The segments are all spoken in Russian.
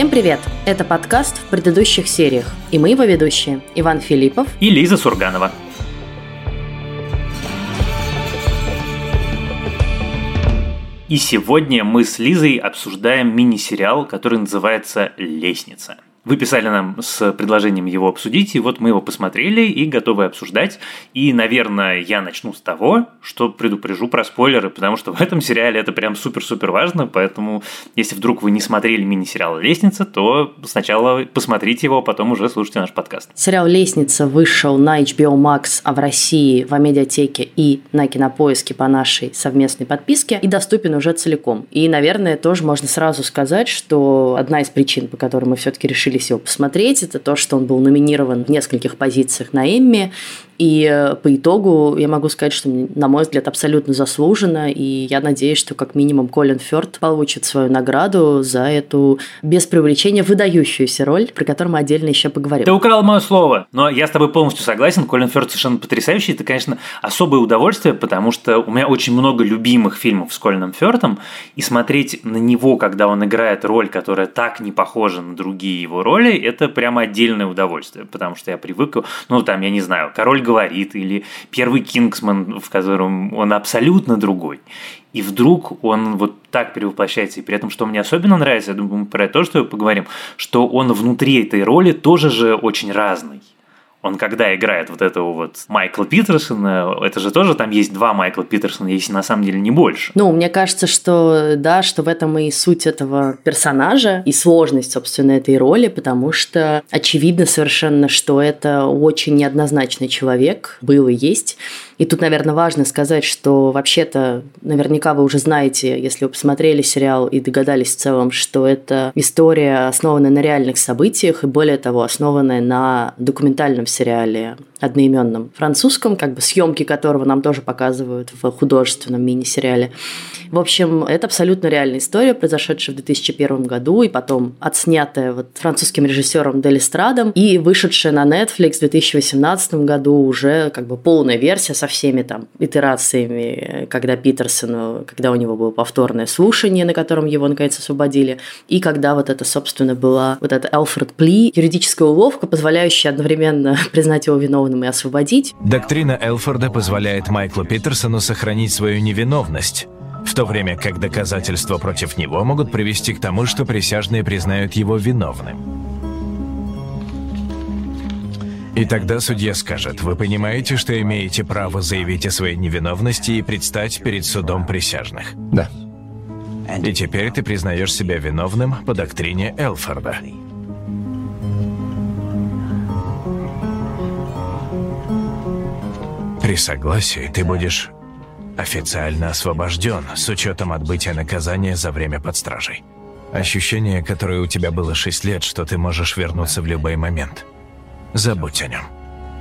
Всем привет! Это подкаст в предыдущих сериях, и мы его ведущие Иван Филиппов и Лиза Сурганова. И сегодня мы с Лизой обсуждаем мини-сериал, который называется «Лестница». Вы писали нам с предложением его обсудить, и вот мы его посмотрели и готовы обсуждать. И, наверное, я начну с того, что предупрежу про спойлеры, потому что в этом сериале это прям супер-супер важно, поэтому если вдруг вы не смотрели мини-сериал «Лестница», то сначала посмотрите его, а потом уже слушайте наш подкаст. Сериал «Лестница» вышел на HBO Max, а в России в Амедиатеке и на Кинопоиске по нашей совместной подписке и доступен уже целиком. И, наверное, тоже можно сразу сказать, что одна из причин, по которой мы все-таки решили решились его посмотреть, это то, что он был номинирован в нескольких позициях на Эмми, и э, по итогу я могу сказать, что, на мой взгляд, абсолютно заслуженно, и я надеюсь, что как минимум Колин Фёрд получит свою награду за эту без привлечения выдающуюся роль, про которую мы отдельно еще поговорим. Ты украл мое слово, но я с тобой полностью согласен. Колин Фёрд совершенно потрясающий. Это, конечно, особое удовольствие, потому что у меня очень много любимых фильмов с Колином Фёртом, и смотреть на него, когда он играет роль, которая так не похожа на другие его роли, это прямо отдельное удовольствие, потому что я привык, ну, там, я не знаю, Король говорит, или первый Кингсман, в котором он абсолютно другой. И вдруг он вот так перевоплощается. И при этом, что мне особенно нравится, я думаю, мы про это тоже поговорим, что он внутри этой роли тоже же очень разный. Он когда играет вот этого вот Майкла Питерсона, это же тоже там есть два Майкла Питерсона, если на самом деле не больше. Ну, мне кажется, что да, что в этом и суть этого персонажа, и сложность, собственно, этой роли, потому что очевидно совершенно, что это очень неоднозначный человек, был и есть. И тут, наверное, важно сказать, что вообще-то наверняка вы уже знаете, если вы посмотрели сериал и догадались в целом, что это история, основанная на реальных событиях, и более того, основанная на документальном сериале одноименном французском, как бы съемки которого нам тоже показывают в художественном мини-сериале. В общем, это абсолютно реальная история, произошедшая в 2001 году и потом отснятая вот французским режиссером Дели Страдом и вышедшая на Netflix в 2018 году уже как бы полная версия со всеми там итерациями, когда Питерсону, когда у него было повторное слушание, на котором его наконец освободили, и когда вот это, собственно, была вот эта Элфред Пли, юридическая уловка, позволяющая одновременно признать его виновным и освободить. Доктрина Элфорда позволяет Майклу Питерсону сохранить свою невиновность, в то время как доказательства против него могут привести к тому, что присяжные признают его виновным. И тогда судья скажет, вы понимаете, что имеете право заявить о своей невиновности и предстать перед судом присяжных? Да. И теперь ты признаешь себя виновным по доктрине Элфорда. При согласии ты будешь официально освобожден с учетом отбытия наказания за время под стражей. Ощущение, которое у тебя было 6 лет, что ты можешь вернуться в любой момент. Забудь о нем.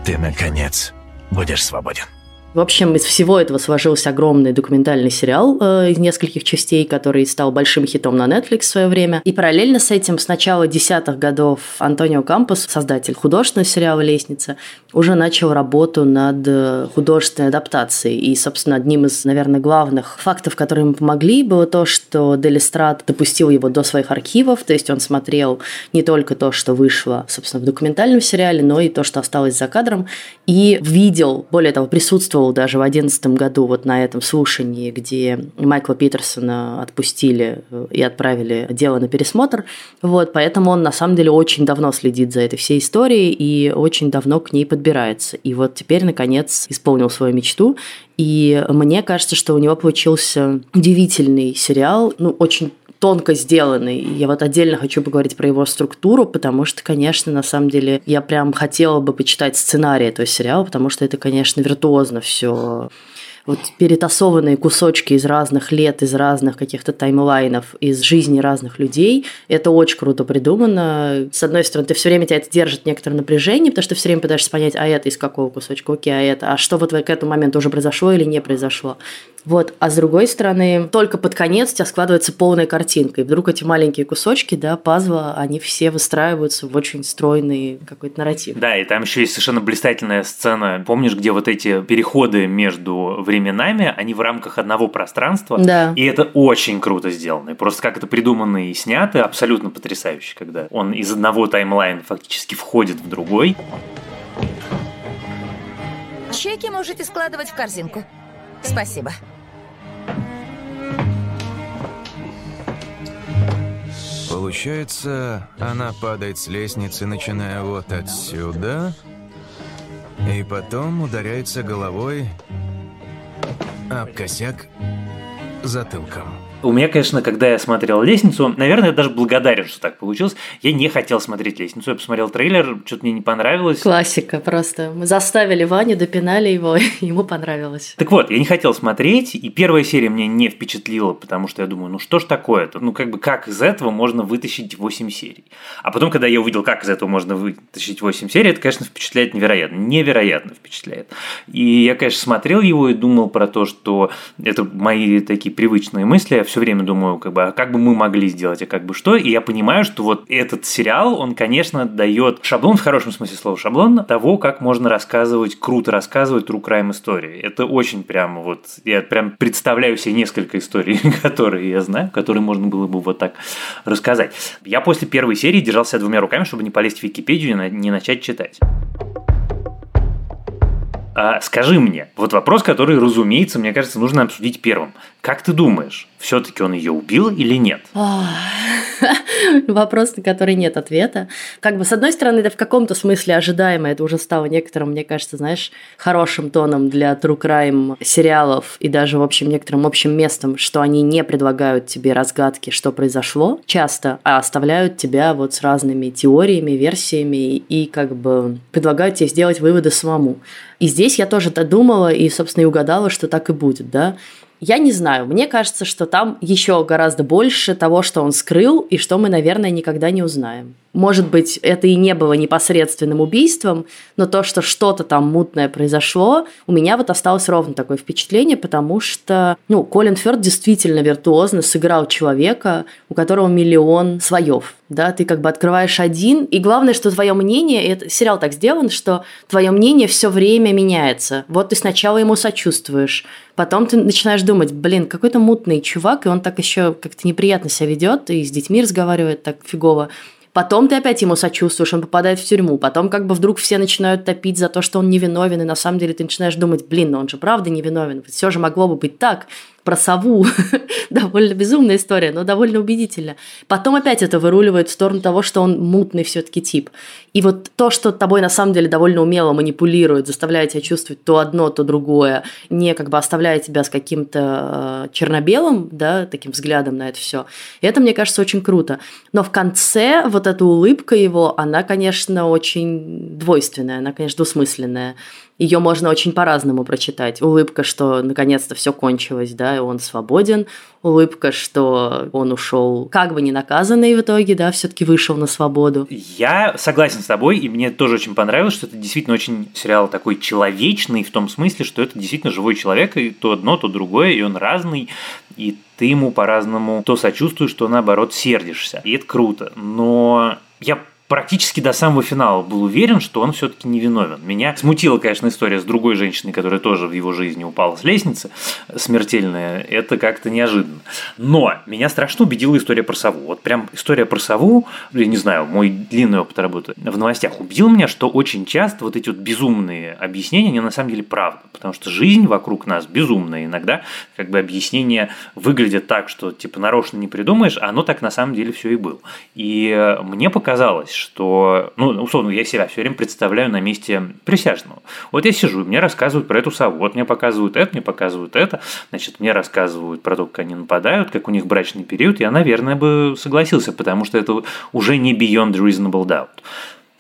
Ты, наконец, будешь свободен. В общем, из всего этого сложился огромный документальный сериал э, из нескольких частей, который стал большим хитом на Netflix в свое время. И параллельно с этим с начала десятых годов Антонио Кампус, создатель художественного сериала «Лестница», уже начал работу над э, художественной адаптацией. И, собственно, одним из, наверное, главных фактов, которые ему помогли, было то, что Делистрат допустил его до своих архивов, то есть он смотрел не только то, что вышло, собственно, в документальном сериале, но и то, что осталось за кадром, и видел, более того, присутствовал присутствовал даже в 2011 году вот на этом слушании, где Майкла Питерсона отпустили э, и отправили дело на пересмотр. Вот, поэтому он на самом деле очень давно следит за этой всей историей и очень давно к ней подбирается. И вот теперь, наконец, исполнил свою мечту. И мне кажется, что у него получился удивительный сериал, ну, очень тонко сделанный. Я вот отдельно хочу поговорить про его структуру, потому что, конечно, на самом деле я прям хотела бы почитать сценарий этого сериала, потому что это, конечно, виртуозно все вот перетасованные кусочки из разных лет, из разных каких-то таймлайнов, из жизни разных людей. Это очень круто придумано. С одной стороны, ты все время тебя это держит некоторое напряжение, потому что все время пытаешься понять, а это из какого кусочка, окей, а это, а что вот к этому моменту уже произошло или не произошло. Вот, а с другой стороны, только под конец у тебя складывается полная картинка, и вдруг эти маленькие кусочки, да, пазла, они все выстраиваются в очень стройный какой-то нарратив. Да, и там еще есть совершенно блистательная сцена. Помнишь, где вот эти переходы между временами, они в рамках одного пространства, да. и это очень круто сделано. И просто как это придумано и снято, абсолютно потрясающе, когда он из одного таймлайна фактически входит в другой. Чеки можете складывать в корзинку. Спасибо. Получается, она падает с лестницы, начиная вот отсюда, и потом ударяется головой об косяк затылком. У меня, конечно, когда я смотрел «Лестницу», наверное, я даже благодарен, что так получилось. Я не хотел смотреть «Лестницу», я посмотрел трейлер, что-то мне не понравилось. Классика просто. Мы заставили Ваню, допинали его, ему понравилось. Так вот, я не хотел смотреть, и первая серия меня не впечатлила, потому что я думаю, ну что ж такое-то? Ну как бы как из этого можно вытащить 8 серий? А потом, когда я увидел, как из этого можно вытащить 8 серий, это, конечно, впечатляет невероятно. Невероятно впечатляет. И я, конечно, смотрел его и думал про то, что это мои такие привычные мысли, все время думаю, как бы, а как бы мы могли сделать, а как бы что. И я понимаю, что вот этот сериал, он, конечно, дает шаблон, в хорошем смысле слова, шаблон того, как можно рассказывать, круто рассказывать true crime истории. Это очень прямо вот, я прям представляю себе несколько историй, которые я знаю, которые можно было бы вот так рассказать. Я после первой серии держался двумя руками, чтобы не полезть в Википедию и не начать читать. А скажи мне, вот вопрос, который, разумеется, мне кажется, нужно обсудить первым. Как ты думаешь, все-таки он ее убил или нет? Вопрос, на который нет ответа. Как бы, с одной стороны, это в каком-то смысле ожидаемо. Это уже стало некоторым, мне кажется, знаешь, хорошим тоном для true crime сериалов и даже, в общем, некоторым общим местом, что они не предлагают тебе разгадки, что произошло часто, а оставляют тебя вот с разными теориями, версиями и как бы предлагают тебе сделать выводы самому. И здесь я тоже додумала и, собственно, и угадала, что так и будет, да. Я не знаю, мне кажется, что там еще гораздо больше того, что он скрыл, и что мы, наверное, никогда не узнаем. Может быть, это и не было непосредственным убийством, но то, что что-то там мутное произошло, у меня вот осталось ровно такое впечатление, потому что, ну, Колин Фёрд действительно виртуозно сыграл человека, у которого миллион слоев. Да, ты как бы открываешь один, и главное, что твое мнение, это сериал так сделан, что твое мнение все время меняется. Вот ты сначала ему сочувствуешь, потом ты начинаешь думать, блин, какой-то мутный чувак, и он так еще как-то неприятно себя ведет, и с детьми разговаривает так фигово. Потом ты опять ему сочувствуешь, он попадает в тюрьму. Потом как бы вдруг все начинают топить за то, что он невиновен, и на самом деле ты начинаешь думать, блин, но он же правда невиновен. Все же могло бы быть так про сову. довольно безумная история, но довольно убедительно. Потом опять это выруливает в сторону того, что он мутный все-таки тип. И вот то, что тобой на самом деле довольно умело манипулирует, заставляя тебя чувствовать то одно, то другое, не как бы оставляя тебя с каким-то э, черно-белым, да, таким взглядом на это все. Это, мне кажется, очень круто. Но в конце вот эта улыбка его, она, конечно, очень двойственная, она, конечно, двусмысленная ее можно очень по-разному прочитать. Улыбка, что наконец-то все кончилось, да, и он свободен. Улыбка, что он ушел как бы не наказанный в итоге, да, все-таки вышел на свободу. Я согласен с тобой, и мне тоже очень понравилось, что это действительно очень сериал такой человечный в том смысле, что это действительно живой человек, и то одно, то другое, и он разный, и ты ему по-разному то сочувствуешь, то наоборот сердишься. И это круто. Но я практически до самого финала был уверен, что он все-таки невиновен. Меня смутила, конечно, история с другой женщиной, которая тоже в его жизни упала с лестницы, смертельная. Это как-то неожиданно. Но меня страшно убедила история про сову. Вот прям история про сову, я не знаю, мой длинный опыт работы в новостях убедил меня, что очень часто вот эти вот безумные объяснения, они на самом деле правда. Потому что жизнь вокруг нас безумная. Иногда как бы объяснения выглядят так, что типа нарочно не придумаешь, а оно так на самом деле все и было. И мне показалось, что, ну, условно, я себя все время представляю на месте присяжного. Вот я сижу, мне рассказывают про эту сову, вот мне показывают это, мне показывают это, значит, мне рассказывают про то, как они нападают, как у них брачный период, я, наверное, бы согласился, потому что это уже не beyond reasonable doubt.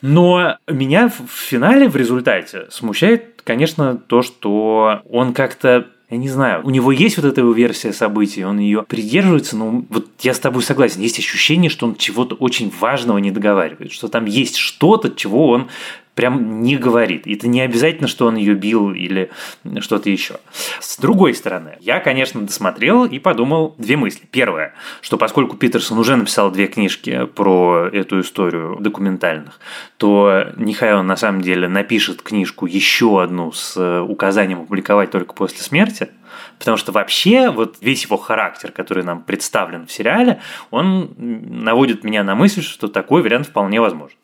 Но меня в финале, в результате, смущает, конечно, то, что он как-то я не знаю, у него есть вот эта его версия событий, он ее придерживается, но вот я с тобой согласен, есть ощущение, что он чего-то очень важного не договаривает, что там есть что-то, чего он прям не говорит. Это не обязательно, что он ее бил или что-то еще. С другой стороны, я, конечно, досмотрел и подумал две мысли. Первое, что поскольку Питерсон уже написал две книжки про эту историю документальных, то нехай он на самом деле напишет книжку еще одну с указанием опубликовать только после смерти, Потому что вообще вот весь его характер, который нам представлен в сериале, он наводит меня на мысль, что такой вариант вполне возможен.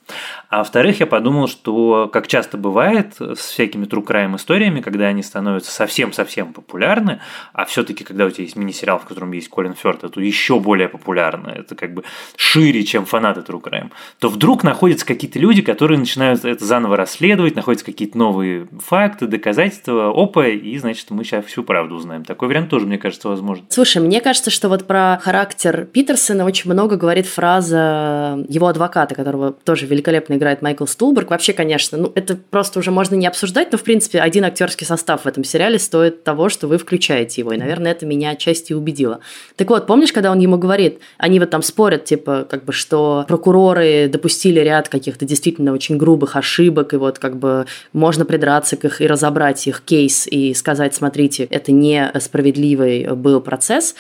А во-вторых, я подумал, что, как часто бывает с всякими true crime историями, когда они становятся совсем-совсем популярны, а все-таки, когда у тебя есть мини-сериал, в котором есть Колин Фёрд, это еще более популярно, это как бы шире, чем фанаты true crime, то вдруг находятся какие-то люди, которые начинают это заново расследовать, находятся какие-то новые факты, доказательства, опа, и, значит, мы сейчас всю правду узнаем. Такой вариант тоже, мне кажется, возможен. Слушай, мне кажется, что вот про характер Питерсона очень много говорит фраза его адвоката, которого тоже великолепно играет Майкл Стулберг. Вообще, конечно, ну это просто уже можно не обсуждать, но в принципе один актерский состав в этом сериале стоит того, что вы включаете его. И, наверное, это меня отчасти убедило. Так вот, помнишь, когда он ему говорит, они вот там спорят, типа, как бы, что прокуроры допустили ряд каких-то действительно очень грубых ошибок, и вот как бы можно придраться к их и разобрать их кейс и сказать, смотрите, это не справедливый был процесс.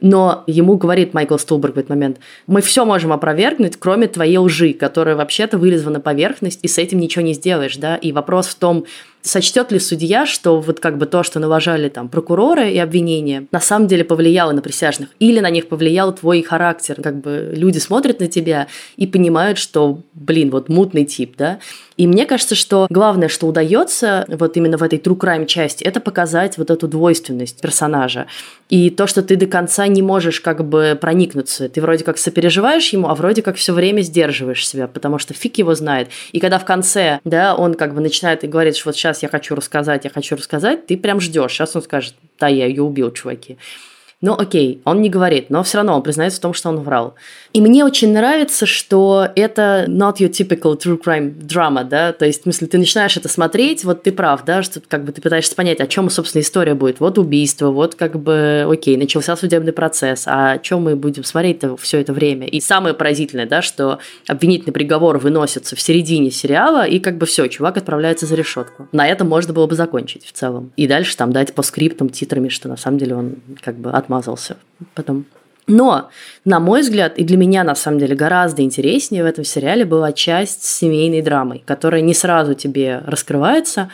Но ему говорит Майкл Стулберг в этот момент, мы все можем опровергнуть, кроме твоей лжи, которая вообще-то вылезла на поверхность, и с этим ничего не сделаешь, да, и вопрос в том, Сочтет ли судья, что вот как бы то, что налажали там прокуроры и обвинения, на самом деле повлияло на присяжных? Или на них повлиял твой характер? Как бы люди смотрят на тебя и понимают, что, блин, вот мутный тип, да? И мне кажется, что главное, что удается вот именно в этой true crime части, это показать вот эту двойственность персонажа. И то, что ты до конца не можешь как бы проникнуться. Ты вроде как сопереживаешь ему, а вроде как все время сдерживаешь себя, потому что фиг его знает. И когда в конце, да, он как бы начинает и говорит, что вот сейчас я хочу рассказать, я хочу рассказать, ты прям ждешь. Сейчас он скажет, да, я ее убил, чуваки. Ну, окей, он не говорит, но все равно он признается в том, что он врал. И мне очень нравится, что это not your typical true crime drama, да, то есть, в смысле, ты начинаешь это смотреть, вот ты прав, да, что как бы ты пытаешься понять, о чем, собственно, история будет. Вот убийство, вот как бы, окей, начался судебный процесс, а о чем мы будем смотреть-то все это время. И самое поразительное, да, что обвинительный приговор выносится в середине сериала, и как бы все, чувак отправляется за решетку. На этом можно было бы закончить в целом. И дальше там дать по скриптам, титрами, что на самом деле он как бы от отмазался потом. Но, на мой взгляд, и для меня на самом деле гораздо интереснее в этом сериале была часть с семейной драмой, которая не сразу тебе раскрывается,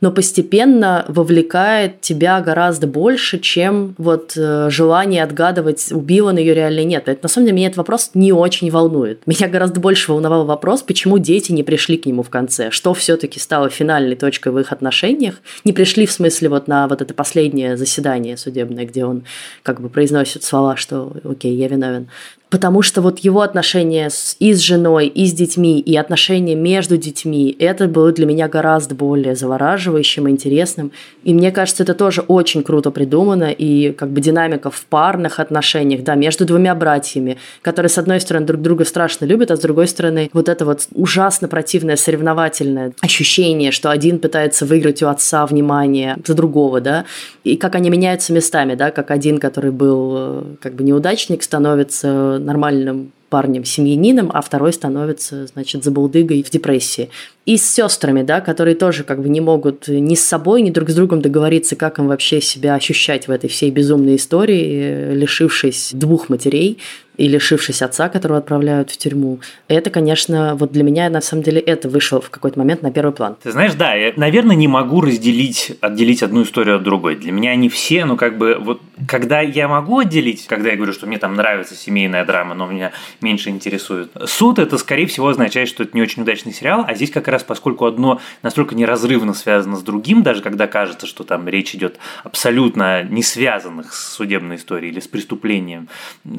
но постепенно вовлекает тебя гораздо больше, чем вот э, желание отгадывать, убил он ее реально нет. Это, на самом деле меня этот вопрос не очень волнует. Меня гораздо больше волновал вопрос, почему дети не пришли к нему в конце, что все-таки стало финальной точкой в их отношениях. Не пришли в смысле вот на вот это последнее заседание судебное, где он как бы произносит слова, что окей, я виновен потому что вот его отношения с, и с женой, и с детьми, и отношения между детьми, это было для меня гораздо более завораживающим и интересным. И мне кажется, это тоже очень круто придумано, и как бы динамика в парных отношениях, да, между двумя братьями, которые, с одной стороны, друг друга страшно любят, а с другой стороны, вот это вот ужасно противное соревновательное ощущение, что один пытается выиграть у отца внимание за другого, да, и как они меняются местами, да, как один, который был э, как бы неудачник, становится нормальным парнем, семьянином, а второй становится, значит, забулдыгой в депрессии. И с сестрами, да, которые тоже как бы не могут ни с собой, ни друг с другом договориться, как им вообще себя ощущать в этой всей безумной истории, лишившись двух матерей, и лишившись отца, которого отправляют в тюрьму. Это, конечно, вот для меня, на самом деле, это вышло в какой-то момент на первый план. Ты знаешь, да, я, наверное, не могу разделить, отделить одну историю от другой. Для меня они все, ну, как бы, вот, когда я могу отделить, когда я говорю, что мне там нравится семейная драма, но меня меньше интересует. Суд, это, скорее всего, означает, что это не очень удачный сериал, а здесь как раз, поскольку одно настолько неразрывно связано с другим, даже когда кажется, что там речь идет абсолютно не связанных с судебной историей или с преступлением,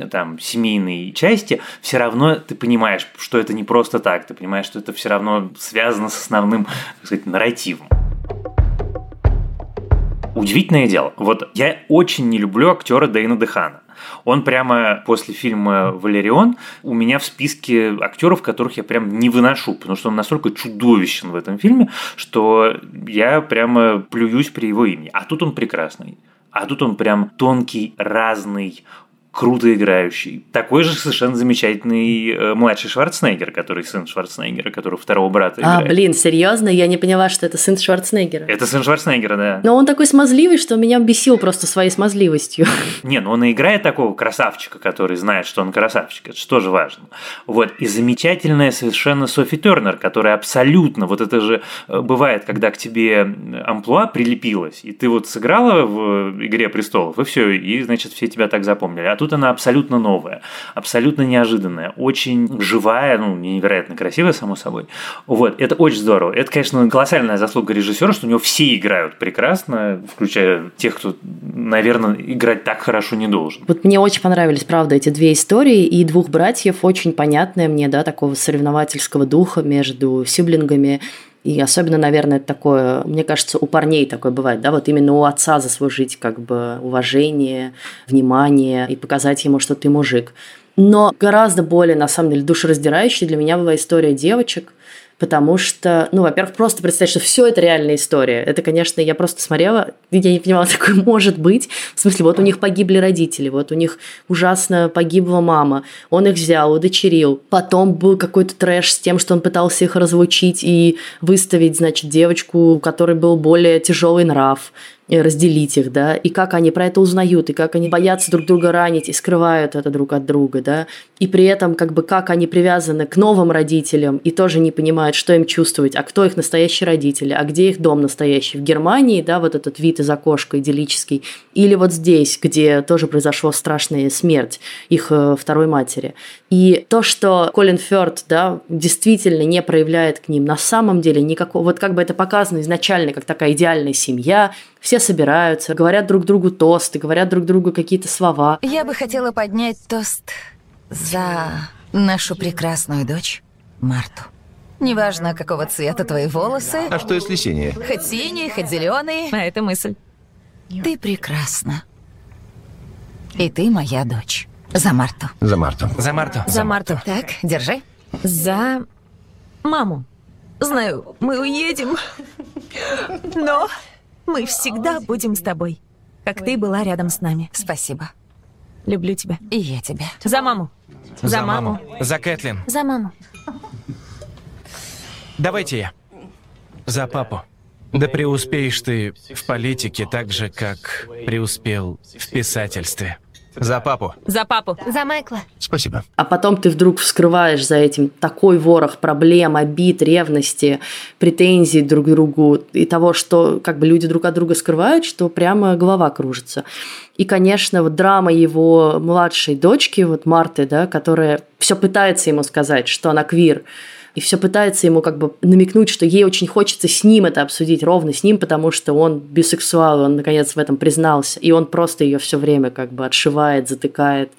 там, семьи семейной части, все равно ты понимаешь, что это не просто так, ты понимаешь, что это все равно связано с основным, так сказать, нарративом. Удивительное дело. Вот я очень не люблю актера Дэйна Дехана. Он прямо после фильма «Валерион» у меня в списке актеров, которых я прям не выношу, потому что он настолько чудовищен в этом фильме, что я прямо плююсь при его имени. А тут он прекрасный. А тут он прям тонкий, разный, круто играющий. Такой же совершенно замечательный э, младший Шварценеггер, который сын Шварценеггера, который второго брата А, играет. блин, серьезно? Я не поняла, что это сын Шварценеггера. Это сын Шварценеггера, да. Но он такой смазливый, что меня бесил просто своей смазливостью. Не, ну он и играет такого красавчика, который знает, что он красавчик. Это же тоже важно. Вот. И замечательная совершенно Софи Тернер, которая абсолютно, вот это же э, бывает, когда к тебе амплуа прилепилась, и ты вот сыграла в «Игре престолов», и все, и, значит, все тебя так запомнили. А тут она абсолютно новая, абсолютно неожиданная, очень живая, ну, невероятно красивая, само собой. Вот, это очень здорово. Это, конечно, колоссальная заслуга режиссера, что у него все играют прекрасно, включая тех, кто, наверное, играть так хорошо не должен. Вот мне очень понравились, правда, эти две истории, и двух братьев очень понятная мне, да, такого соревновательского духа между сиблингами, и особенно, наверное, такое, мне кажется, у парней такое бывает, да, вот именно у отца заслужить как бы уважение, внимание и показать ему, что ты мужик. Но гораздо более, на самом деле, душераздирающей для меня была история девочек, потому что, ну, во-первых, просто представить, что все это реальная история. Это, конечно, я просто смотрела, я не понимала, такое может быть. В смысле, вот у них погибли родители, вот у них ужасно погибла мама, он их взял, удочерил. Потом был какой-то трэш с тем, что он пытался их разлучить и выставить, значит, девочку, у которой был более тяжелый нрав разделить их, да, и как они про это узнают, и как они боятся друг друга ранить и скрывают это друг от друга, да, и при этом как бы как они привязаны к новым родителям и тоже не понимают, что им чувствовать, а кто их настоящие родители, а где их дом настоящий, в Германии, да, вот этот вид из окошка идиллический, или вот здесь, где тоже произошла страшная смерть их э, второй матери. И то, что Колин Фёрд, да, действительно не проявляет к ним на самом деле никакого, вот как бы это показано изначально, как такая идеальная семья, все собираются, говорят друг другу тосты, говорят друг другу какие-то слова. Я бы хотела поднять тост за нашу прекрасную дочь Марту. Неважно, какого цвета твои волосы, А что если синие? хоть синие, хоть зеленые, А это мысль. ты прекрасна. И ты моя дочь. За Марту. За Марту. За Марту. За Марту. Так, держи. За маму. Знаю, мы уедем, но мы всегда будем с тобой, как ты была рядом с нами. Спасибо. Люблю тебя. И я тебя. За маму. За, маму. За Кэтлин. За маму. Давайте я. За папу. Да преуспеешь ты в политике так же, как преуспел в писательстве. За папу. За папу. За Майкла. Спасибо. А потом ты вдруг вскрываешь за этим такой ворох проблем, обид, ревности, претензий друг к другу и того, что как бы люди друг от друга скрывают, что прямо голова кружится. И, конечно, вот драма его младшей дочки, вот Марты, да, которая все пытается ему сказать, что она квир, и все пытается ему как бы намекнуть, что ей очень хочется с ним это обсудить, ровно с ним, потому что он бисексуал, он наконец в этом признался, и он просто ее все время как бы отшивает, затыкает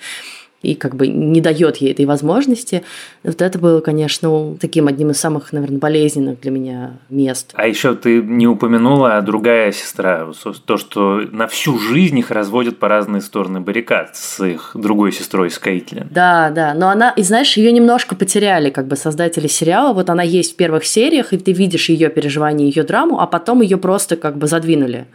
и как бы не дает ей этой возможности. Вот это было, конечно, таким одним из самых, наверное, болезненных для меня мест. А еще ты не упомянула, а другая сестра, то, что на всю жизнь их разводят по разные стороны баррикад с их другой сестрой, с Кейтлин. Да, да, но она, и знаешь, ее немножко потеряли, как бы создатели сериала. Вот она есть в первых сериях, и ты видишь ее переживания, ее драму, а потом ее просто как бы задвинули.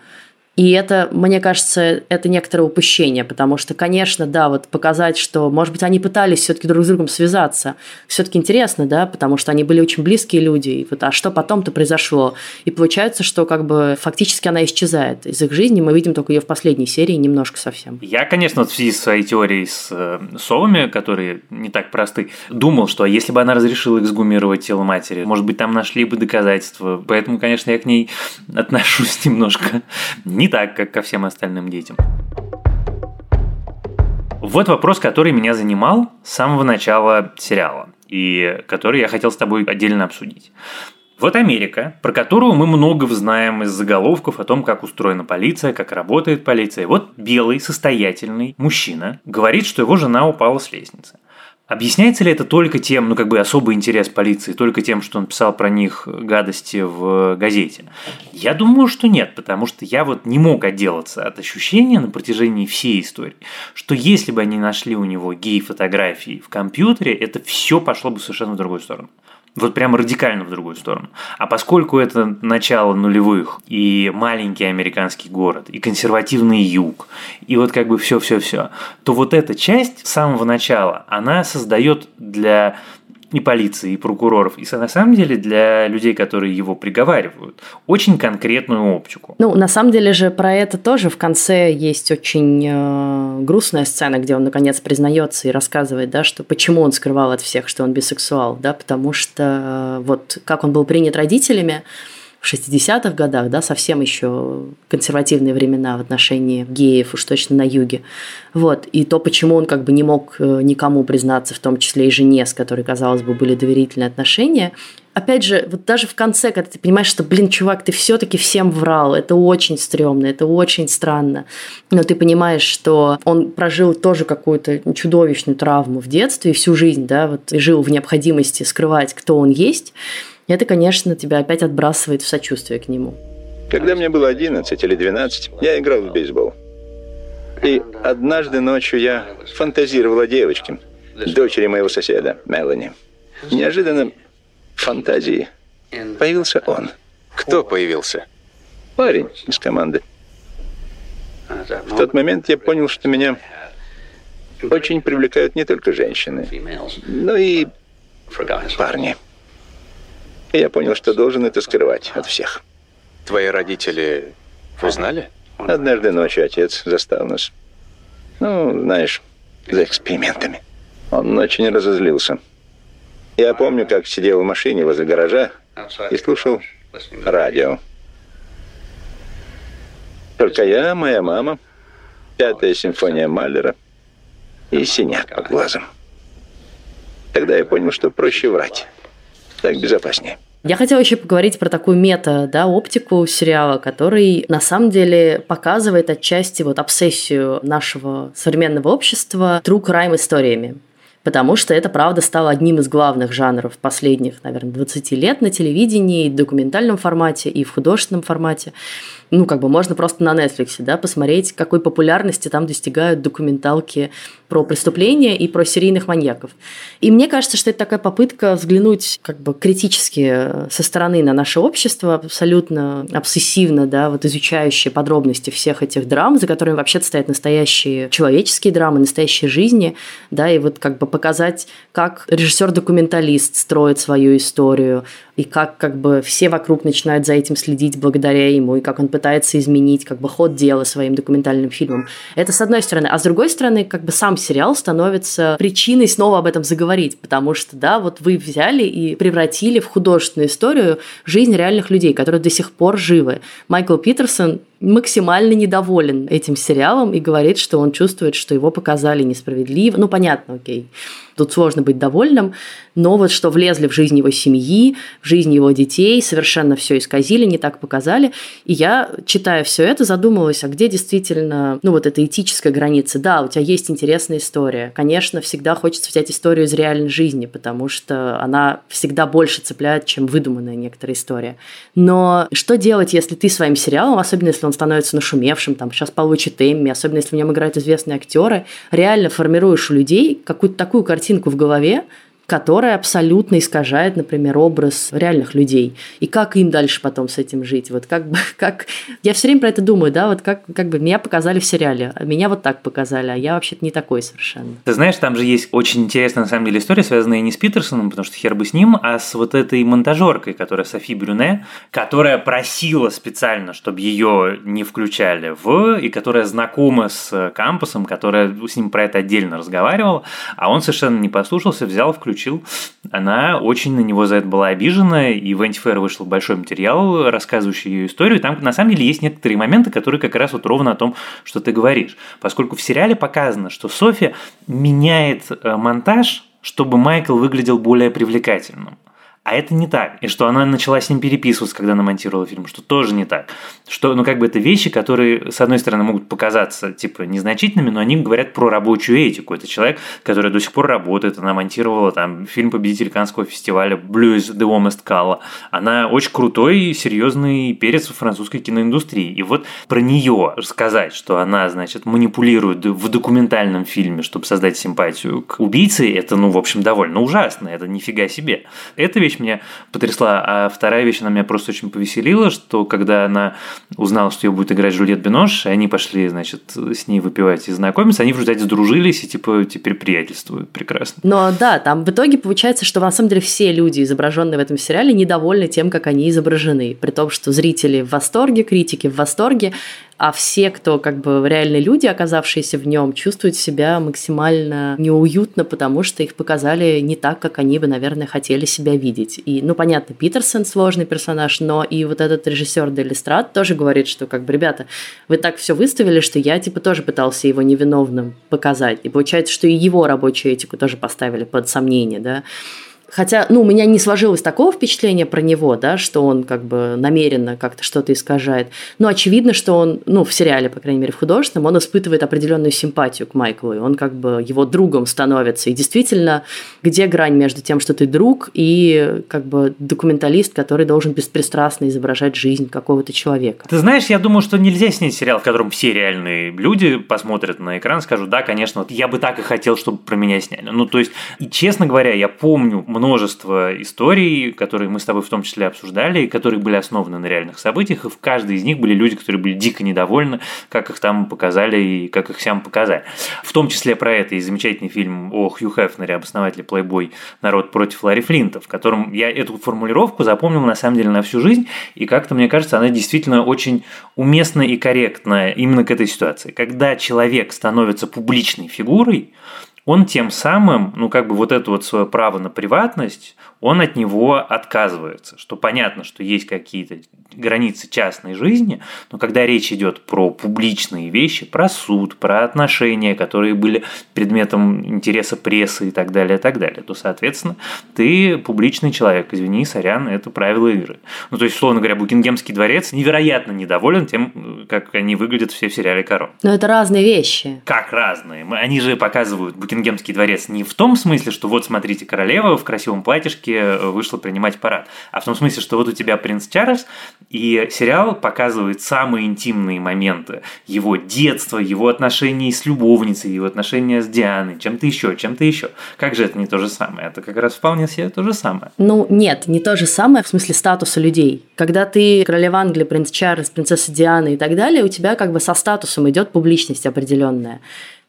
И это, мне кажется, это некоторое упущение, потому что, конечно, да, вот показать, что, может быть, они пытались все-таки друг с другом связаться, все-таки интересно, да, потому что они были очень близкие люди, и вот, а что потом-то произошло? И получается, что как бы фактически она исчезает из их жизни, мы видим только ее в последней серии немножко совсем. Я, конечно, в связи с своей теорией с э, совами, которые не так просты, думал, что если бы она разрешила эксгумировать тело матери, может быть, там нашли бы доказательства. Поэтому, конечно, я к ней отношусь немножко не так, как ко всем остальным детям. Вот вопрос, который меня занимал с самого начала сериала и который я хотел с тобой отдельно обсудить. Вот Америка, про которую мы много знаем из заголовков о том, как устроена полиция, как работает полиция. Вот белый, состоятельный мужчина говорит, что его жена упала с лестницы. Объясняется ли это только тем, ну как бы особый интерес полиции, только тем, что он писал про них гадости в газете? Я думаю, что нет, потому что я вот не мог отделаться от ощущения на протяжении всей истории, что если бы они нашли у него гей-фотографии в компьютере, это все пошло бы совершенно в другую сторону. Вот прямо радикально в другую сторону. А поскольку это начало нулевых, и маленький американский город, и консервативный юг, и вот как бы все-все-все, то вот эта часть с самого начала, она создает для и полиции, и прокуроров, и на самом деле для людей, которые его приговаривают, очень конкретную оптику. Ну, на самом деле же про это тоже в конце есть очень э, грустная сцена, где он наконец признается и рассказывает, да, что почему он скрывал от всех, что он бисексуал, да, потому что э, вот как он был принят родителями, 60-х годах, да, совсем еще консервативные времена в отношении геев, уж точно на юге. Вот. И то, почему он как бы не мог э, никому признаться, в том числе и жене, с которой, казалось бы, были доверительные отношения, опять же, вот даже в конце, когда ты понимаешь, что, блин, чувак, ты все-таки всем врал, это очень стрёмно, это очень странно, но ты понимаешь, что он прожил тоже какую-то чудовищную травму в детстве и всю жизнь, да, вот и жил в необходимости скрывать, кто он есть, это, конечно, тебя опять отбрасывает в сочувствие к нему. Когда мне было 11 или 12, я играл в бейсбол. И однажды ночью я фантазировал о девочке, дочери моего соседа, Мелани. Неожиданно фантазии появился он. Кто появился? Парень из команды. В тот момент я понял, что меня очень привлекают не только женщины, но и парни. И я понял, что должен это скрывать от всех. Твои родители узнали? Однажды ночью отец застал нас. Ну, знаешь, за экспериментами. Он очень разозлился. Я помню, как сидел в машине возле гаража и слушал радио. Только я, моя мама, пятая симфония Маллера и синяк под глазом. Тогда я понял, что проще врать. Так безопаснее. Я хотела еще поговорить про такую мета, да, оптику сериала, который на самом деле показывает отчасти вот обсессию нашего современного общества true crime историями потому что это, правда, стало одним из главных жанров последних, наверное, 20 лет на телевидении, и в документальном формате, и в художественном формате. Ну, как бы можно просто на Netflix, да, посмотреть, какой популярности там достигают документалки про преступления и про серийных маньяков. И мне кажется, что это такая попытка взглянуть как бы критически со стороны на наше общество, абсолютно обсессивно, да, вот изучающие подробности всех этих драм, за которыми вообще стоят настоящие человеческие драмы, настоящие жизни, да, и вот как бы показать, как режиссер-документалист строит свою историю, и как как бы все вокруг начинают за этим следить благодаря ему, и как он пытается изменить как бы ход дела своим документальным фильмом. Это с одной стороны. А с другой стороны, как бы сам сериал становится причиной снова об этом заговорить, потому что, да, вот вы взяли и превратили в художественную историю жизнь реальных людей, которые до сих пор живы. Майкл Питерсон максимально недоволен этим сериалом и говорит, что он чувствует, что его показали несправедливо. Ну, понятно, окей. Тут сложно быть довольным, но вот что влезли в жизнь его семьи, в жизнь его детей, совершенно все исказили, не так показали. И я, читая все это, задумалась, а где действительно, ну, вот эта этическая граница? Да, у тебя есть интересная история. Конечно, всегда хочется взять историю из реальной жизни, потому что она всегда больше цепляет, чем выдуманная некоторая история. Но что делать, если ты своим сериалом, особенно если он становится нашумевшим, там, сейчас получит Эмми, особенно если в нем играют известные актеры, реально формируешь у людей какую-то такую картинку в голове, которая абсолютно искажает, например, образ реальных людей. И как им дальше потом с этим жить? Вот как бы, как... Я все время про это думаю, да, вот как, как бы меня показали в сериале, а меня вот так показали, а я вообще-то не такой совершенно. Ты знаешь, там же есть очень интересная, на самом деле, история, связанная не с Питерсоном, потому что хер бы с ним, а с вот этой монтажеркой, которая Софи Брюне, которая просила специально, чтобы ее не включали в, и которая знакома с кампусом, которая с ним про это отдельно разговаривала, а он совершенно не послушался, взял, включил включил, она очень на него за это была обижена, и в Антифэр вышел большой материал, рассказывающий ее историю. Там, на самом деле, есть некоторые моменты, которые как раз вот ровно о том, что ты говоришь. Поскольку в сериале показано, что Софи меняет э, монтаж, чтобы Майкл выглядел более привлекательным. А это не так. И что она начала с ним переписываться, когда она монтировала фильм, что тоже не так. Что, ну, как бы это вещи, которые, с одной стороны, могут показаться, типа, незначительными, но они говорят про рабочую этику. Это человек, который до сих пор работает, она монтировала там фильм победитель Канского фестиваля Blues The Warmest Color. Она очень крутой, серьезный перец в французской киноиндустрии. И вот про нее сказать, что она, значит, манипулирует в документальном фильме, чтобы создать симпатию к убийце, это, ну, в общем, довольно ужасно. Это нифига себе. Эта вещь вещь меня потрясла, а вторая вещь, она меня просто очень повеселила, что когда она узнала, что ее будет играть Жюльет Бинош, и они пошли, значит, с ней выпивать и знакомиться, они в результате сдружились и, типа, теперь приятельствуют прекрасно. Но да, там в итоге получается, что на самом деле все люди, изображенные в этом сериале, недовольны тем, как они изображены. При том, что зрители в восторге, критики в восторге а все, кто как бы реальные люди, оказавшиеся в нем, чувствуют себя максимально неуютно, потому что их показали не так, как они бы, наверное, хотели себя видеть. И, ну, понятно, Питерсон сложный персонаж, но и вот этот режиссер Делистрат тоже говорит, что как бы, ребята, вы так все выставили, что я, типа, тоже пытался его невиновным показать. И получается, что и его рабочую этику тоже поставили под сомнение, да. Хотя, ну, у меня не сложилось такого впечатления про него, да, что он как бы намеренно как-то что-то искажает. Но очевидно, что он, ну, в сериале, по крайней мере, в художественном, он испытывает определенную симпатию к Майклу, и он как бы его другом становится. И действительно, где грань между тем, что ты друг, и как бы документалист, который должен беспристрастно изображать жизнь какого-то человека? Ты знаешь, я думаю, что нельзя снять сериал, в котором все реальные люди посмотрят на экран, скажут, да, конечно, вот я бы так и хотел, чтобы про меня сняли. Ну, то есть, и честно говоря, я помню множество историй, которые мы с тобой в том числе обсуждали, которые были основаны на реальных событиях, и в каждой из них были люди, которые были дико недовольны, как их там показали и как их всем показали. В том числе про это и замечательный фильм о Хью Хефнере, об основателе Playboy «Народ против Ларри Флинта», в котором я эту формулировку запомнил на самом деле на всю жизнь, и как-то, мне кажется, она действительно очень уместна и корректна именно к этой ситуации. Когда человек становится публичной фигурой, он тем самым, ну как бы вот это вот свое право на приватность, он от него отказывается. Что понятно, что есть какие-то границы частной жизни, но когда речь идет про публичные вещи, про суд, про отношения, которые были предметом интереса прессы и так далее, и так далее, то, соответственно, ты публичный человек. Извини, сорян, это правила игры. Ну, то есть, условно говоря, Букингемский дворец невероятно недоволен тем, как они выглядят все в сериале «Корон». Но это разные вещи. Как разные? Они же показывают Букингемский дворец не в том смысле, что вот смотрите, королева в красивом платьишке вышла принимать парад, а в том смысле, что вот у тебя принц Чарльз, и сериал показывает самые интимные моменты его детства, его отношений с любовницей, его отношения с Дианой, чем-то еще, чем-то еще. Как же это не то же самое? Это как раз вполне себе то же самое. Ну, нет, не то же самое в смысле статуса людей. Когда ты королева Англии, принц Чарльз, принцесса Диана и так далее, у тебя как бы со статусом идет публичность определенная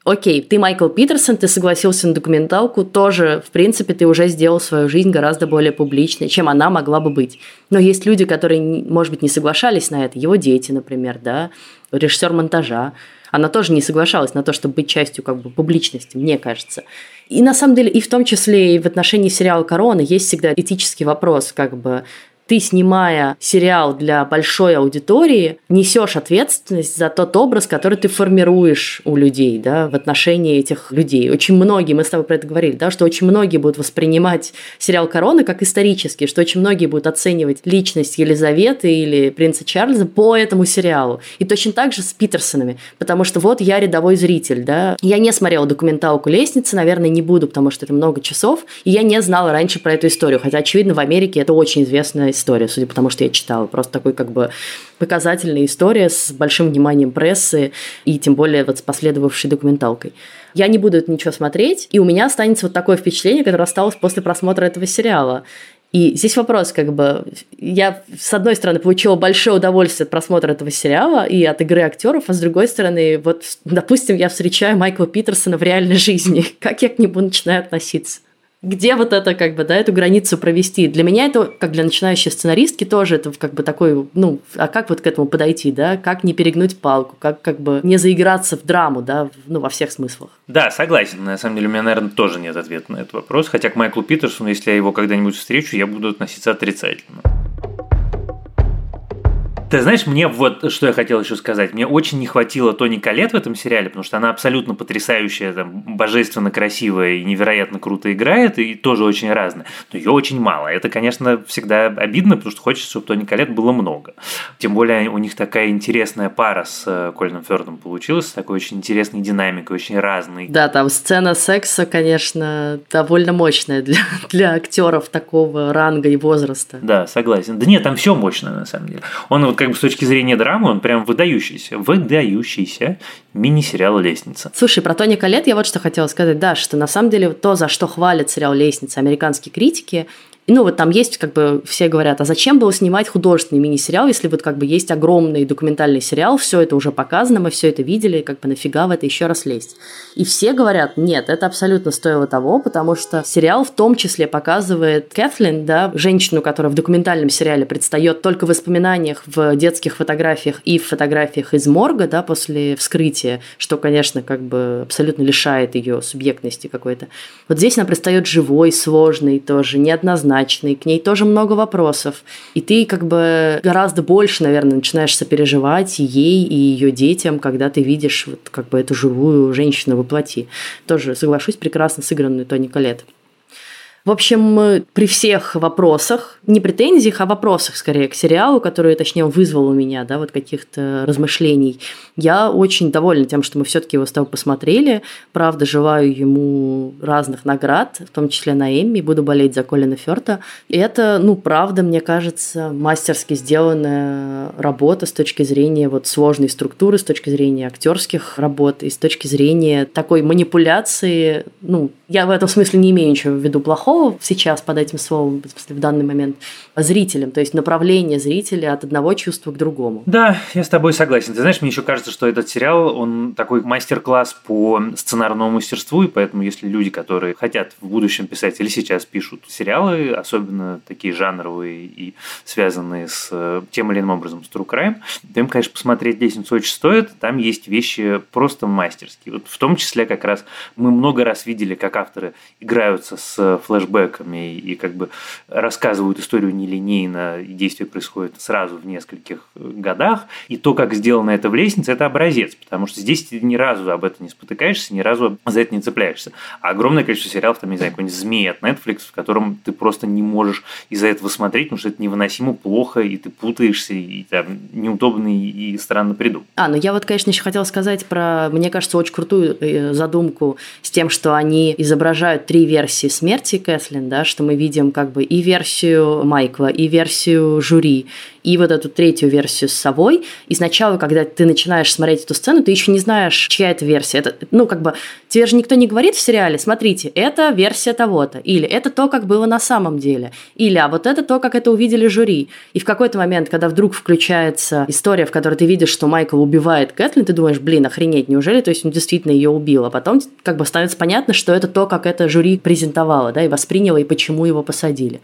окей, ты Майкл Питерсон, ты согласился на документалку, тоже, в принципе, ты уже сделал свою жизнь гораздо более публичной, чем она могла бы быть. Но есть люди, которые, может быть, не соглашались на это, его дети, например, да, режиссер монтажа, она тоже не соглашалась на то, чтобы быть частью как бы публичности, мне кажется. И на самом деле, и в том числе и в отношении сериала «Корона» есть всегда этический вопрос, как бы ты, снимая сериал для большой аудитории, несешь ответственность за тот образ, который ты формируешь у людей, да, в отношении этих людей. Очень многие, мы с тобой про это говорили, да, что очень многие будут воспринимать сериал «Корона» как исторический, что очень многие будут оценивать личность Елизаветы или принца Чарльза по этому сериалу. И точно так же с Питерсонами, потому что вот я рядовой зритель, да. Я не смотрела документалку «Лестницы», наверное, не буду, потому что это много часов, и я не знала раньше про эту историю, хотя, очевидно, в Америке это очень известная история, судя по тому, что я читала. Просто такой как бы показательная история с большим вниманием прессы и тем более вот с последовавшей документалкой. Я не буду это ничего смотреть, и у меня останется вот такое впечатление, которое осталось после просмотра этого сериала. И здесь вопрос, как бы, я, с одной стороны, получила большое удовольствие от просмотра этого сериала и от игры актеров, а с другой стороны, вот, допустим, я встречаю Майкла Питерсона в реальной жизни. Как я к нему начинаю относиться? Где вот это, как бы, да, эту границу провести. Для меня это, как для начинающей сценаристки, тоже это как бы такой, ну, а как вот к этому подойти, да, как не перегнуть палку, как как бы не заиграться в драму, да, ну, во всех смыслах. Да, согласен. На самом деле у меня, наверное, тоже нет ответа на этот вопрос. Хотя к Майклу Питерсону, если я его когда-нибудь встречу, я буду относиться отрицательно. Ты знаешь, мне вот что я хотел еще сказать. Мне очень не хватило Тони Калет в этом сериале, потому что она абсолютно потрясающая, там, божественно красивая и невероятно круто играет, и тоже очень разная. Но ее очень мало. Это, конечно, всегда обидно, потому что хочется, чтобы Тони Калет было много. Тем более у них такая интересная пара с э, Кольным Фёрдом получилась, с такой очень интересной динамикой, очень разной. Да, там сцена секса, конечно, довольно мощная для, для актеров такого ранга и возраста. Да, согласен. Да нет, там все мощное на самом деле. Он вот как бы с точки зрения драмы, он прям выдающийся, выдающийся мини-сериал «Лестница». Слушай, про Тони Калет я вот что хотела сказать, да, что на самом деле то, за что хвалят сериал «Лестница» американские критики, ну, вот там есть, как бы, все говорят, а зачем было снимать художественный мини-сериал, если вот как бы есть огромный документальный сериал, все это уже показано, мы все это видели, как бы нафига в это еще раз лезть. И все говорят, нет, это абсолютно стоило того, потому что сериал в том числе показывает Кэтлин, да, женщину, которая в документальном сериале предстает только в воспоминаниях, в детских фотографиях и в фотографиях из морга, да, после вскрытия, что, конечно, как бы абсолютно лишает ее субъектности какой-то. Вот здесь она предстает живой, сложной тоже, неоднозначной, к ней тоже много вопросов. И ты как бы гораздо больше, наверное, начинаешь сопереживать ей и ее детям, когда ты видишь вот как бы эту живую женщину в плоти. Тоже, соглашусь, прекрасно сыгранную Тони Колет. В общем, при всех вопросах, не претензиях, а вопросах скорее к сериалу, который, точнее, вызвал у меня, да, вот каких-то размышлений, я очень довольна тем, что мы все-таки его с тобой посмотрели. Правда, желаю ему разных наград, в том числе на Эмми, буду болеть за Колина Ферта. И это, ну, правда, мне кажется, мастерски сделанная работа с точки зрения вот сложной структуры, с точки зрения актерских работ и с точки зрения такой манипуляции, ну, я в этом смысле не имею ничего в виду плохого сейчас под этим словом, в, данный момент, зрителям, то есть направление зрителя от одного чувства к другому. Да, я с тобой согласен. Ты знаешь, мне еще кажется, что этот сериал, он такой мастер-класс по сценарному мастерству, и поэтому если люди, которые хотят в будущем писать или сейчас пишут сериалы, особенно такие жанровые и связанные с э, тем или иным образом с True Crime, то им, конечно, посмотреть «Лестницу» очень стоит. Там есть вещи просто мастерские. Вот в том числе как раз мы много раз видели, как авторы играются с флешбеками и как бы рассказывают историю нелинейно, и действие происходит сразу в нескольких годах. И то, как сделано это в «Лестнице», это образец, потому что здесь ты ни разу об этом не спотыкаешься, ни разу за это не цепляешься. А огромное количество сериалов, там, не знаю, какой-нибудь «Змей» от Netflix, в котором ты просто не можешь из-за этого смотреть, потому что это невыносимо плохо, и ты путаешься, и там неудобно и странно приду. А, ну я вот, конечно, еще хотела сказать про, мне кажется, очень крутую э, задумку с тем, что они из изображают три версии смерти Кэслин, да, что мы видим как бы и версию Майкла, и версию жюри, и вот эту третью версию с совой. И сначала, когда ты начинаешь смотреть эту сцену, ты еще не знаешь, чья это версия. Это, ну, как бы, тебе же никто не говорит в сериале, смотрите, это версия того-то, или это то, как было на самом деле, или а вот это то, как это увидели жюри. И в какой-то момент, когда вдруг включается история, в которой ты видишь, что Майкл убивает Кэтлин, ты думаешь, блин, охренеть, неужели, то есть он действительно ее убил, а потом как бы становится понятно, что это то, как это жюри презентовало, да, и восприняло, и почему его посадили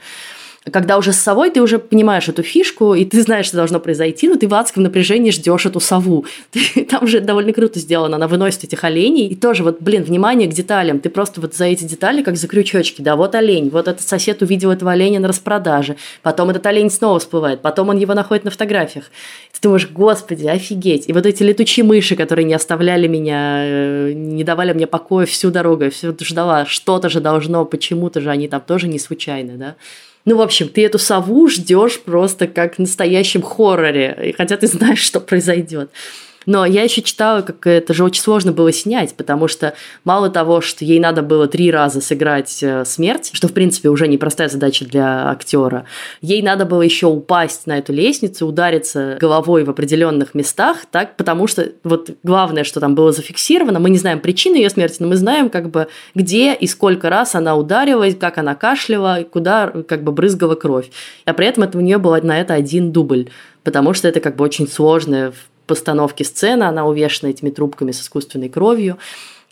когда уже с совой ты уже понимаешь эту фишку, и ты знаешь, что должно произойти, но ты в адском напряжении ждешь эту сову. Ты, там уже довольно круто сделано, она выносит этих оленей, и тоже вот, блин, внимание к деталям, ты просто вот за эти детали как за крючочки, да, вот олень, вот этот сосед увидел этого оленя на распродаже, потом этот олень снова всплывает, потом он его находит на фотографиях. Ты думаешь, господи, офигеть. И вот эти летучие мыши, которые не оставляли меня, э, не давали мне покоя всю дорогу, я все ждала, что-то же должно, почему-то же они там тоже не случайны, да. Ну, в общем, ты эту сову ждешь просто как в настоящем хорроре, хотя ты знаешь, что произойдет. Но я еще читала, как это же очень сложно было снять, потому что мало того, что ей надо было три раза сыграть э, смерть, что, в принципе, уже непростая задача для актера, ей надо было еще упасть на эту лестницу, удариться головой в определенных местах, так, потому что вот главное, что там было зафиксировано, мы не знаем причины ее смерти, но мы знаем, как бы, где и сколько раз она ударилась, как она кашляла, куда, как бы, брызгала кровь. А при этом это у нее был на это один дубль потому что это как бы очень сложное постановке сцены, она увешана этими трубками с искусственной кровью.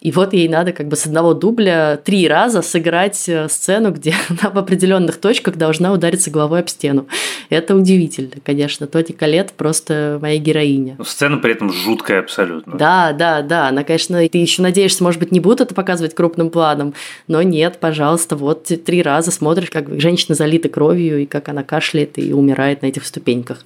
И вот ей надо как бы с одного дубля три раза сыграть э, сцену, где она в определенных точках должна удариться головой об стену. Это удивительно, конечно. Тоти Калет просто моя героиня. Ну, сцена при этом жуткая абсолютно. Да, да, да. Она, конечно, ты еще надеешься, может быть, не будут это показывать крупным планом, но нет, пожалуйста, вот три раза смотришь, как женщина залита кровью, и как она кашляет и умирает на этих ступеньках.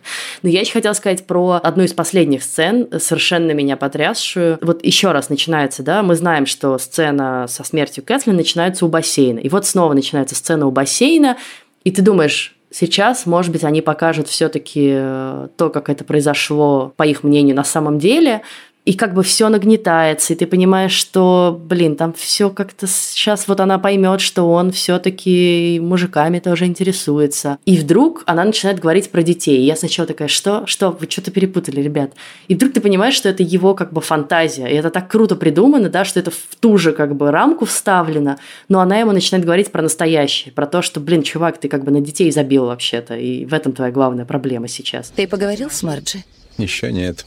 Но я еще хотела сказать про одну из последних сцен, совершенно меня потрясшую. Вот еще раз начинается, да, мы знаем, знаем, что сцена со смертью Кэтлин начинается у бассейна. И вот снова начинается сцена у бассейна, и ты думаешь, Сейчас, может быть, они покажут все-таки э, то, как это произошло, по их мнению, на самом деле, и как бы все нагнетается, и ты понимаешь, что, блин, там все как-то сейчас вот она поймет, что он все-таки мужиками тоже интересуется. И вдруг она начинает говорить про детей. И я сначала такая, что, что, вы что-то перепутали, ребят. И вдруг ты понимаешь, что это его как бы фантазия. И это так круто придумано, да, что это в ту же как бы рамку вставлено, но она ему начинает говорить про настоящее, про то, что, блин, чувак, ты как бы на детей забил вообще-то, и в этом твоя главная проблема сейчас. Ты поговорил с Марджи? Еще нет.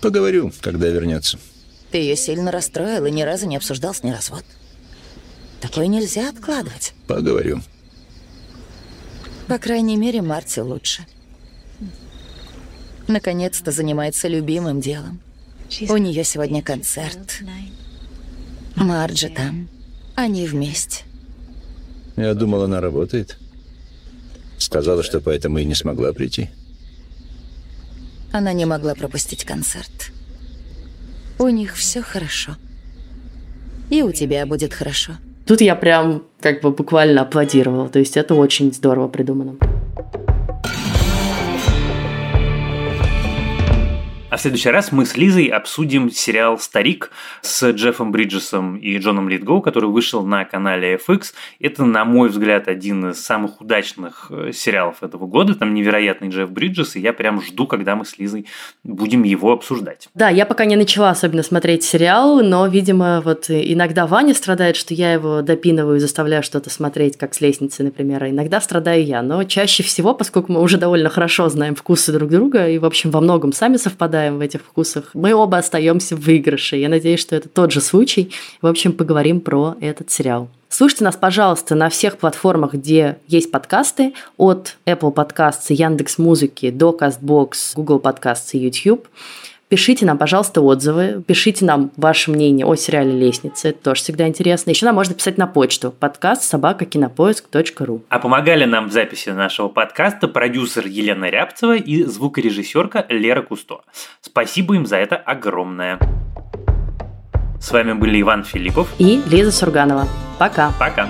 Поговорю, когда вернется. Ты ее сильно расстроил и ни разу не обсуждал с ней развод. Такое нельзя откладывать. Поговорю. По крайней мере, Марти лучше. Наконец-то занимается любимым делом. У нее сегодня концерт. Марджи там. Они вместе. Я думал, она работает. Сказала, что поэтому и не смогла прийти. Она не могла пропустить концерт. У них все хорошо. И у тебя будет хорошо. Тут я прям как бы буквально аплодировала. То есть это очень здорово придумано. В следующий раз мы с Лизой обсудим сериал «Старик» с Джеффом Бриджесом и Джоном Литгоу, который вышел на канале FX. Это, на мой взгляд, один из самых удачных э, сериалов этого года. Там невероятный Джефф Бриджес, и я прям жду, когда мы с Лизой будем его обсуждать. Да, я пока не начала особенно смотреть сериал, но, видимо, вот иногда Ваня страдает, что я его допинываю и заставляю что-то смотреть, как с лестницы, например, а иногда страдаю я. Но чаще всего, поскольку мы уже довольно хорошо знаем вкусы друг друга и, в общем, во многом сами совпадаем, совпадаем в этих вкусах, мы оба остаемся в выигрыше. Я надеюсь, что это тот же случай. В общем, поговорим про этот сериал. Слушайте нас, пожалуйста, на всех платформах, где есть подкасты, от Apple Podcasts Яндекс Музыки до CastBox, Google Podcasts и YouTube. Пишите нам, пожалуйста, отзывы, пишите нам ваше мнение о сериале «Лестница», это тоже всегда интересно. Еще нам можно писать на почту подкаст собакакинопоиск.ру. А помогали нам в записи нашего подкаста продюсер Елена Рябцева и звукорежиссерка Лера Кусто. Спасибо им за это огромное. С вами были Иван Филиппов и Лиза Сурганова. Пока. Пока.